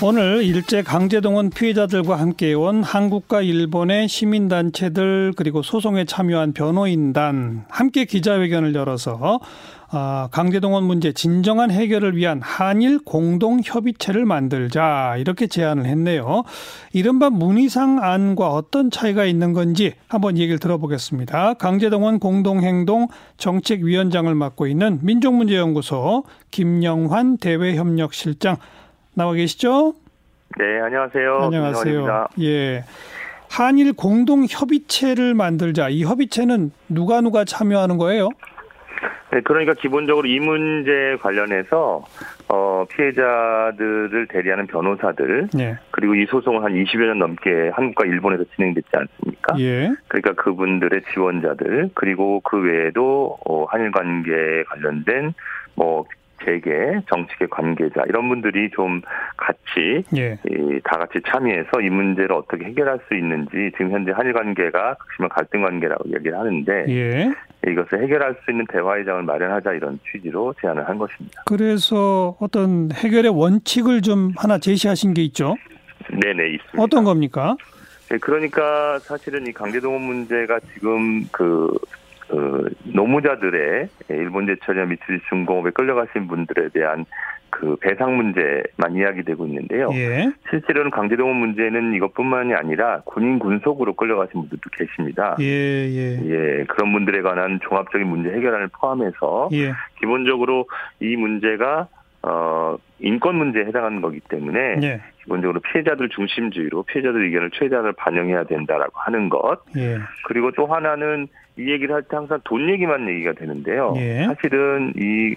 오늘 일제 강제동원 피해자들과 함께 온 한국과 일본의 시민단체들 그리고 소송에 참여한 변호인단 함께 기자회견을 열어서 아, 강제동원 문제 진정한 해결을 위한 한일 공동 협의체를 만들자 이렇게 제안을 했네요. 이른바 문희상 안과 어떤 차이가 있는 건지 한번 얘기를 들어보겠습니다. 강제동원 공동행동 정책위원장을 맡고 있는 민족문제연구소 김영환 대외협력실장 나와 계시죠? 네, 안녕하세요. 안녕하세요. 예. 한일 공동 협의체를 만들자. 이 협의체는 누가 누가 참여하는 거예요? 네, 그러니까 기본적으로 이 문제 관련해서 어, 피해자들을 대리하는 변호사들 예. 그리고 이 소송을 한 20여 년 넘게 한국과 일본에서 진행됐지 않습니까? 예. 그러니까 그분들의 지원자들 그리고 그 외에도 어, 한일 관계에 관련된 뭐 재계, 정치계 관계자 이런 분들이 좀 같이 예. 이, 다 같이 참여해서 이 문제를 어떻게 해결할 수 있는지 지금 현재 한일 관계가 극심한 갈등 관계라고 얘기를 하는데 예. 이것을 해결할 수 있는 대화의 장을 마련하자 이런 취지로 제안을 한 것입니다. 그래서 어떤 해결의 원칙을 좀 하나 제시하신 게 있죠. 네네 있습니다. 어떤 겁니까? 네, 그러니까 사실은 이 강제동원 문제가 지금 그, 그 노무자들의 일본 제철이나 미쓰비시 중공업에 끌려가신 분들에 대한 그 배상 문제만 이야기되고 있는데요. 예. 실제로는 강제동원 문제는 이것뿐만이 아니라 군인 군속으로 끌려가신 분들도 계십니다. 예, 예. 예, 그런 분들에 관한 종합적인 문제 해결안을 포함해서 예. 기본적으로 이 문제가 어 인권 문제에 해당하는 거기 때문에 예. 기본적으로 피해자들 중심주의로 피해자들 의견을 최대한을 반영해야 된다라고 하는 것 예. 그리고 또 하나는 이 얘기를 할 때 항상 돈 얘기만 얘기가 되는데요. 예. 사실은 이,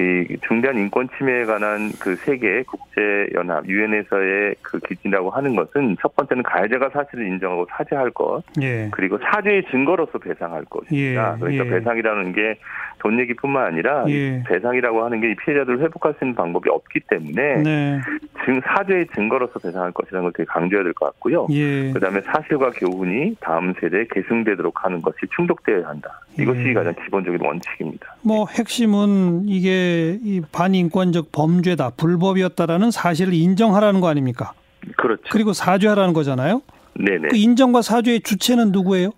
이 중대한 인권 침해에 관한 그 세계 국제 연합 유엔에서의 그 기준이라고 하는 것은 첫 번째는 가해자가 사실을 인정하고 사죄할 것 예. 그리고 사죄의 증거로서 배상할 것입니다. 예, 그러니까 예. 배상이라는 게 돈 얘기뿐만 아니라 예. 이 배상이라고 하는 게 이 피해자들을 회복할 수 있는 방법이 없기 때문에 네. 증 사죄의 증거로서 배상할 것이라는 걸 되게 강조해야 될 것 같고요. 예. 그다음에 사실과 교훈이 다음 세대에 계승되도록 하는 것이 충족되어야 한다. 이것이 예. 가장 기본적인 원칙입니다. 뭐 핵심은 이게 이 반인권적 범죄다, 불법이었다라는 사실을 인정하라는 거 아닙니까? 그렇죠. 그리고 사죄하라는 거잖아요. 네네. 그 인정과 사죄의 주체는 누구예요?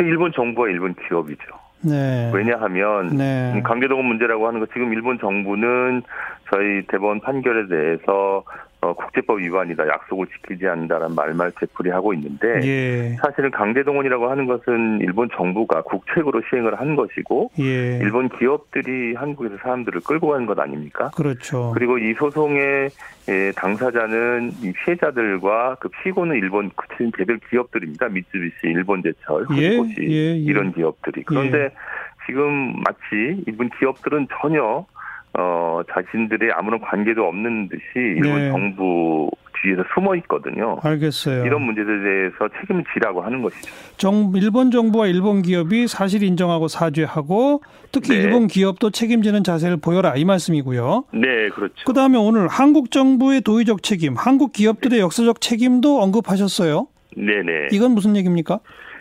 일본 정부와 일본 기업이죠. 네. 왜냐하면 네. 강제동원 문제라고 하는 거 지금 일본 정부는 저희 대법원 판결에 대해서 어, 국제법 위반이다 약속을 지키지 않는다라는 말말 되풀이하고 있는데 예. 사실은 강제동원이라고 하는 것은 일본 정부가 국책으로 시행을 한 것이고 예. 일본 기업들이 한국에서 사람들을 끌고 가는 것 아닙니까? 그렇죠. 그리고 이 소송의 예, 당사자는 이 피해자들과 그 피고는 일본 그 개별 기업들입니다. 미쓰비시, 일본제철, 예, 후지코시 예, 예. 이런 기업들이. 그런데 지금 마치 이분 기업들은 전혀 어 자신들의 아무런 관계도 없는 듯이 일본 네. 정부 뒤에서 숨어 있거든요. 알겠어요. 이런 문제들에 대해서 책임을 지라고 하는 것이죠. 정, 일본 정부와 일본 기업이 사실 인정하고 사죄하고 특히 네. 일본 기업도 책임지는 자세를 보여라 이 말씀이고요. 네, 그렇죠. 그 다음에 오늘 한국 정부의 도의적 책임, 한국 기업들의 역사적 책임도 언급하셨어요. 네네. 이건 무슨 얘기입니까?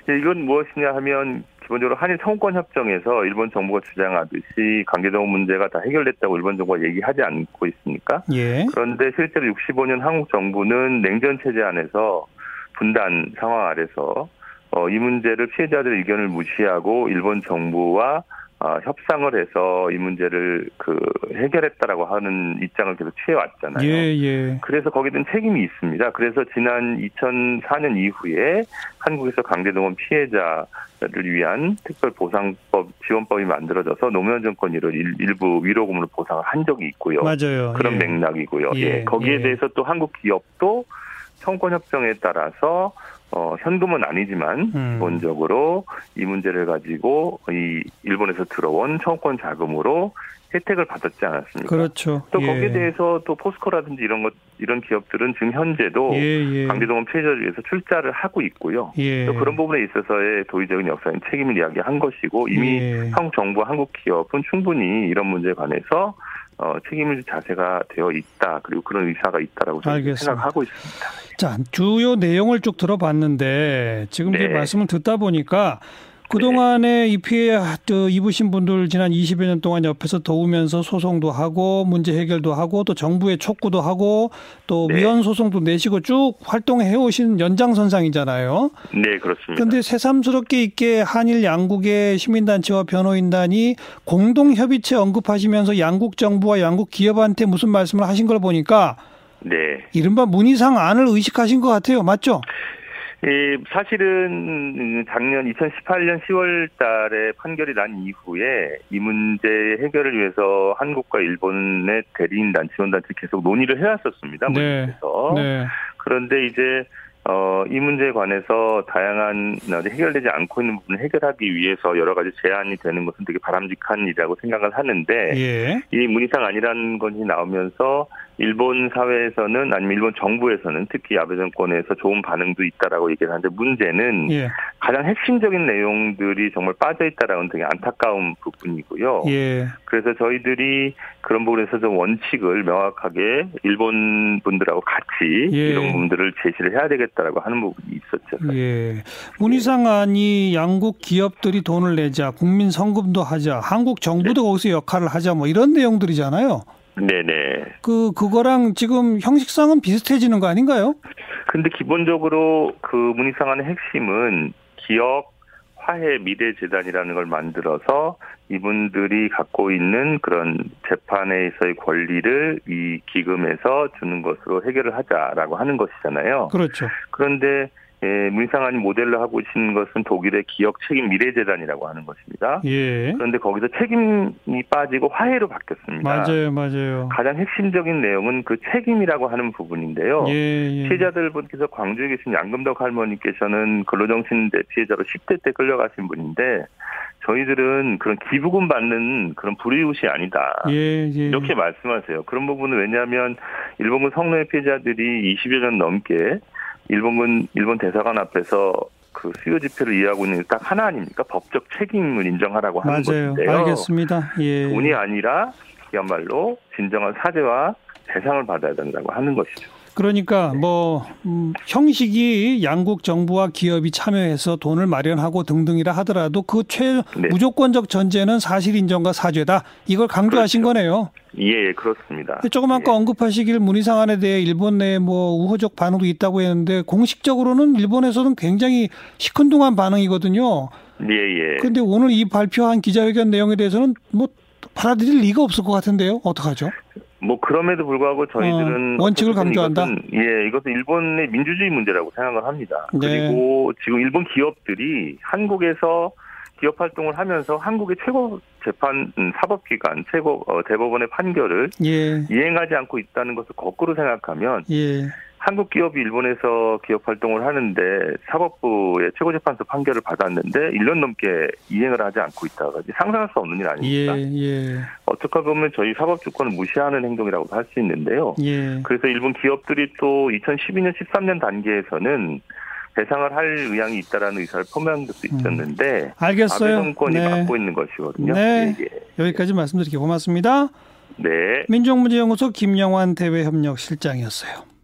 예, 이건 무엇이냐 하면 기본적으로 한일 청구권 협정에서 일본 정부가 주장하듯이 강제동원 문제가 다 해결됐다고 일본 정부가 얘기하지 않고 있습니까? 예. 그런데 실제로 65년 한국 정부는 냉전 체제 안에서 분단 상황 아래서 어, 이 문제를 피해자들의 의견을 무시하고 일본 정부와 어, 협상을 해서 이 문제를 그 해결했다라고 하는 입장을 계속 취해왔잖아요. 예, 예. 그래서 거기에 대한 책임이 있습니다. 그래서 지난 2004년 이후에 한국에서 강제동원 피해자를 위한 특별보상법 지원법이 만들어져서 노무현 일- 일부 위로금으로 보상을 한 적이 있고요. 맞아요. 그런 예. 맥락이고요. 예, 예, 거기에 예. 대해서 또 한국 기업도 청권 협정에 따라서 어, 현금은 아니지만 음. 기본적으로 이 문제를 가지고 이 일본에서 들어온 청권 자금으로 혜택을 받았지 않았습니까? 그렇죠. 또 예. 거기에 대해서 또 포스코라든지 이런 것 이런 기업들은 지금 현재도 예, 예. 강제동원 피해자를 위해서 출자를 하고 있고요. 예. 또 그런 부분에 있어서의 도의적인 역사인 책임을 이야기한 것이고 이미 예. 한국 정부와 한국 기업은 충분히 이런 문제에 관해서 어, 책임을 질 자세가 되어 있다. 그리고 그런 의사가 있다라고 저는. 생각하고 있습니다. 자, 주요 내용을 쭉 들어봤는데 지금 이제 네. 말씀을 듣다 보니까 그동안에 이 피해 저 입으신 분들 지난 20여 년 동안 옆에서 도우면서 소송도 하고 문제 해결도 하고 또 정부에 촉구도 하고 또 네. 위헌 소송도 내시고 쭉 활동해 오신 연장선상이잖아요. 네, 그렇습니다. 그런데 새삼스럽게 있게 한일 양국의 시민단체와 변호인단이 공동협의체 언급하시면서 양국 정부와 양국 기업한테 무슨 말씀을 하신 걸 보니까 네. 이른바 문희상 안을 의식하신 것 같아요. 맞죠? 이 사실은 작년 2018년 10월 달에 판결이 난 이후에 이 문제 해결을 위해서 한국과 일본의 대리인단, 지원단체 계속 논의를 해왔었습니다. 네. 문제에서. 네. 그런데 이제 어, 이 문제에 관해서 다양한 해결되지 않고 있는 부분을 해결하기 위해서 여러 가지 제안이 되는 것은 되게 바람직한 일이라고 생각을 하는데 예. 이 문희상 아니라는 것이 나오면서 일본 사회에서는 아니면 일본 정부에서는 특히 아베 정권에서 좋은 반응도 있다라고 얘기를 하는데 문제는 예. 가장 핵심적인 내용들이 정말 빠져 있다라는 되게 안타까운 부분이고요. 예. 그래서 저희들이 그런 부분에서 좀 원칙을 명확하게 일본 분들하고 같이 예. 이런 부분들을 제시를 해야 되겠다라고 하는 부분이 있었죠. 예. 문희상 안이 양국 기업들이 돈을 내자, 국민 성금도 하자, 한국 정부도 거기서 역할을 하자, 뭐 이런 내용들이잖아요. 네네. 그 그거랑 지금 형식상은 비슷해지는 거 아닌가요? 근데 기본적으로 그 문희상안의 핵심은 기업 화해 미래 재단이라는 걸 만들어서 이분들이 갖고 있는 그런 재판에서의 권리를 이 기금에서 주는 것으로 해결을 하자라고 하는 것이잖아요. 그렇죠. 그런데 예, 문희상안이 모델로 하고 있는 것은 독일의 기업 책임 미래 재단이라고 하는 것입니다. 예. 그런데 거기서 책임이 빠지고 화해로 바뀌었습니다. 맞아요, 맞아요. 가장 핵심적인 내용은 그 책임이라고 하는 부분인데요. 예, 예. 피해자들 분께서 광주에 계신 양금덕 할머니께서는 근로정신대 피해자로 10대 때 끌려가신 분인데 저희들은 그런 기부금 받는 그런 불이웃이 아니다. 예, 예. 이렇게 말씀하세요. 그런 부분은 왜냐하면 일본군 성노예 피해자들이 20여 년 넘게 일본군 일본 대사관 앞에서 그 수요 집회를 이해하고 있는 게딱 하나 아닙니까? 법적 책임을 인정하라고 하는 맞아요. 것인데요. 알겠습니다. 예. 돈이 아니라 그야말로 진정한 사죄와 배상을 받아야 된다고 하는 것이죠. 그러니까 뭐 음, 형식이 양국 정부와 기업이 참여해서 돈을 마련하고 등등이라 하더라도 그최 네. 무조건적 전제는 사실 인정과 사죄다. 이걸 강조하신 그렇죠. 거네요. 예, 예, 그렇습니다. 근데 조금 아까 언급하시길 문희상안에 대해 일본 내에 뭐 우호적 반응도 있다고 했는데 공식적으로는 일본에서는 굉장히 시큰둥한 반응이거든요. 예, 예. 그런데 오늘 이 발표한 기자회견 내용에 대해서는 뭐 받아들일 리가 없을 것 같은데요. 어떡하죠? 뭐 그럼에도 불구하고 저희들은 어, 원칙을 강조한다? 이것은, 예, 이것은 일본의 민주주의 문제라고 생각을 합니다. 네. 그리고 지금 일본 기업들이 한국에서 기업 활동을 하면서 한국의 최고 재판 음, 사법기관 최고 어, 대법원의 판결을 예, 이행하지 않고 있다는 것을 거꾸로 생각하면 예, 한국 기업이 일본에서 기업 활동을 하는데 사법부의 최고재판소 판결을 받았는데 1년 넘게 이행을 하지 않고 있다가 상상할 수 없는 일 예, 아닙니까? 예, 어떻게 보면 저희 사법 주권을 무시하는 행동이라고도 할 수 있는데요. 예. 그래서 일본 기업들이 또 2012년 13년 단계에서는 배상을 할 의향이 있다라는 의사를 표명한 것도 있었는데 아베 알겠어요. 정권이 네. 맡고 있는 것이거든요. 네. 예, 예. 여기까지 말씀드리게 고맙습니다. 네. 민족문제연구소 김영환 대외협력실장이었어요.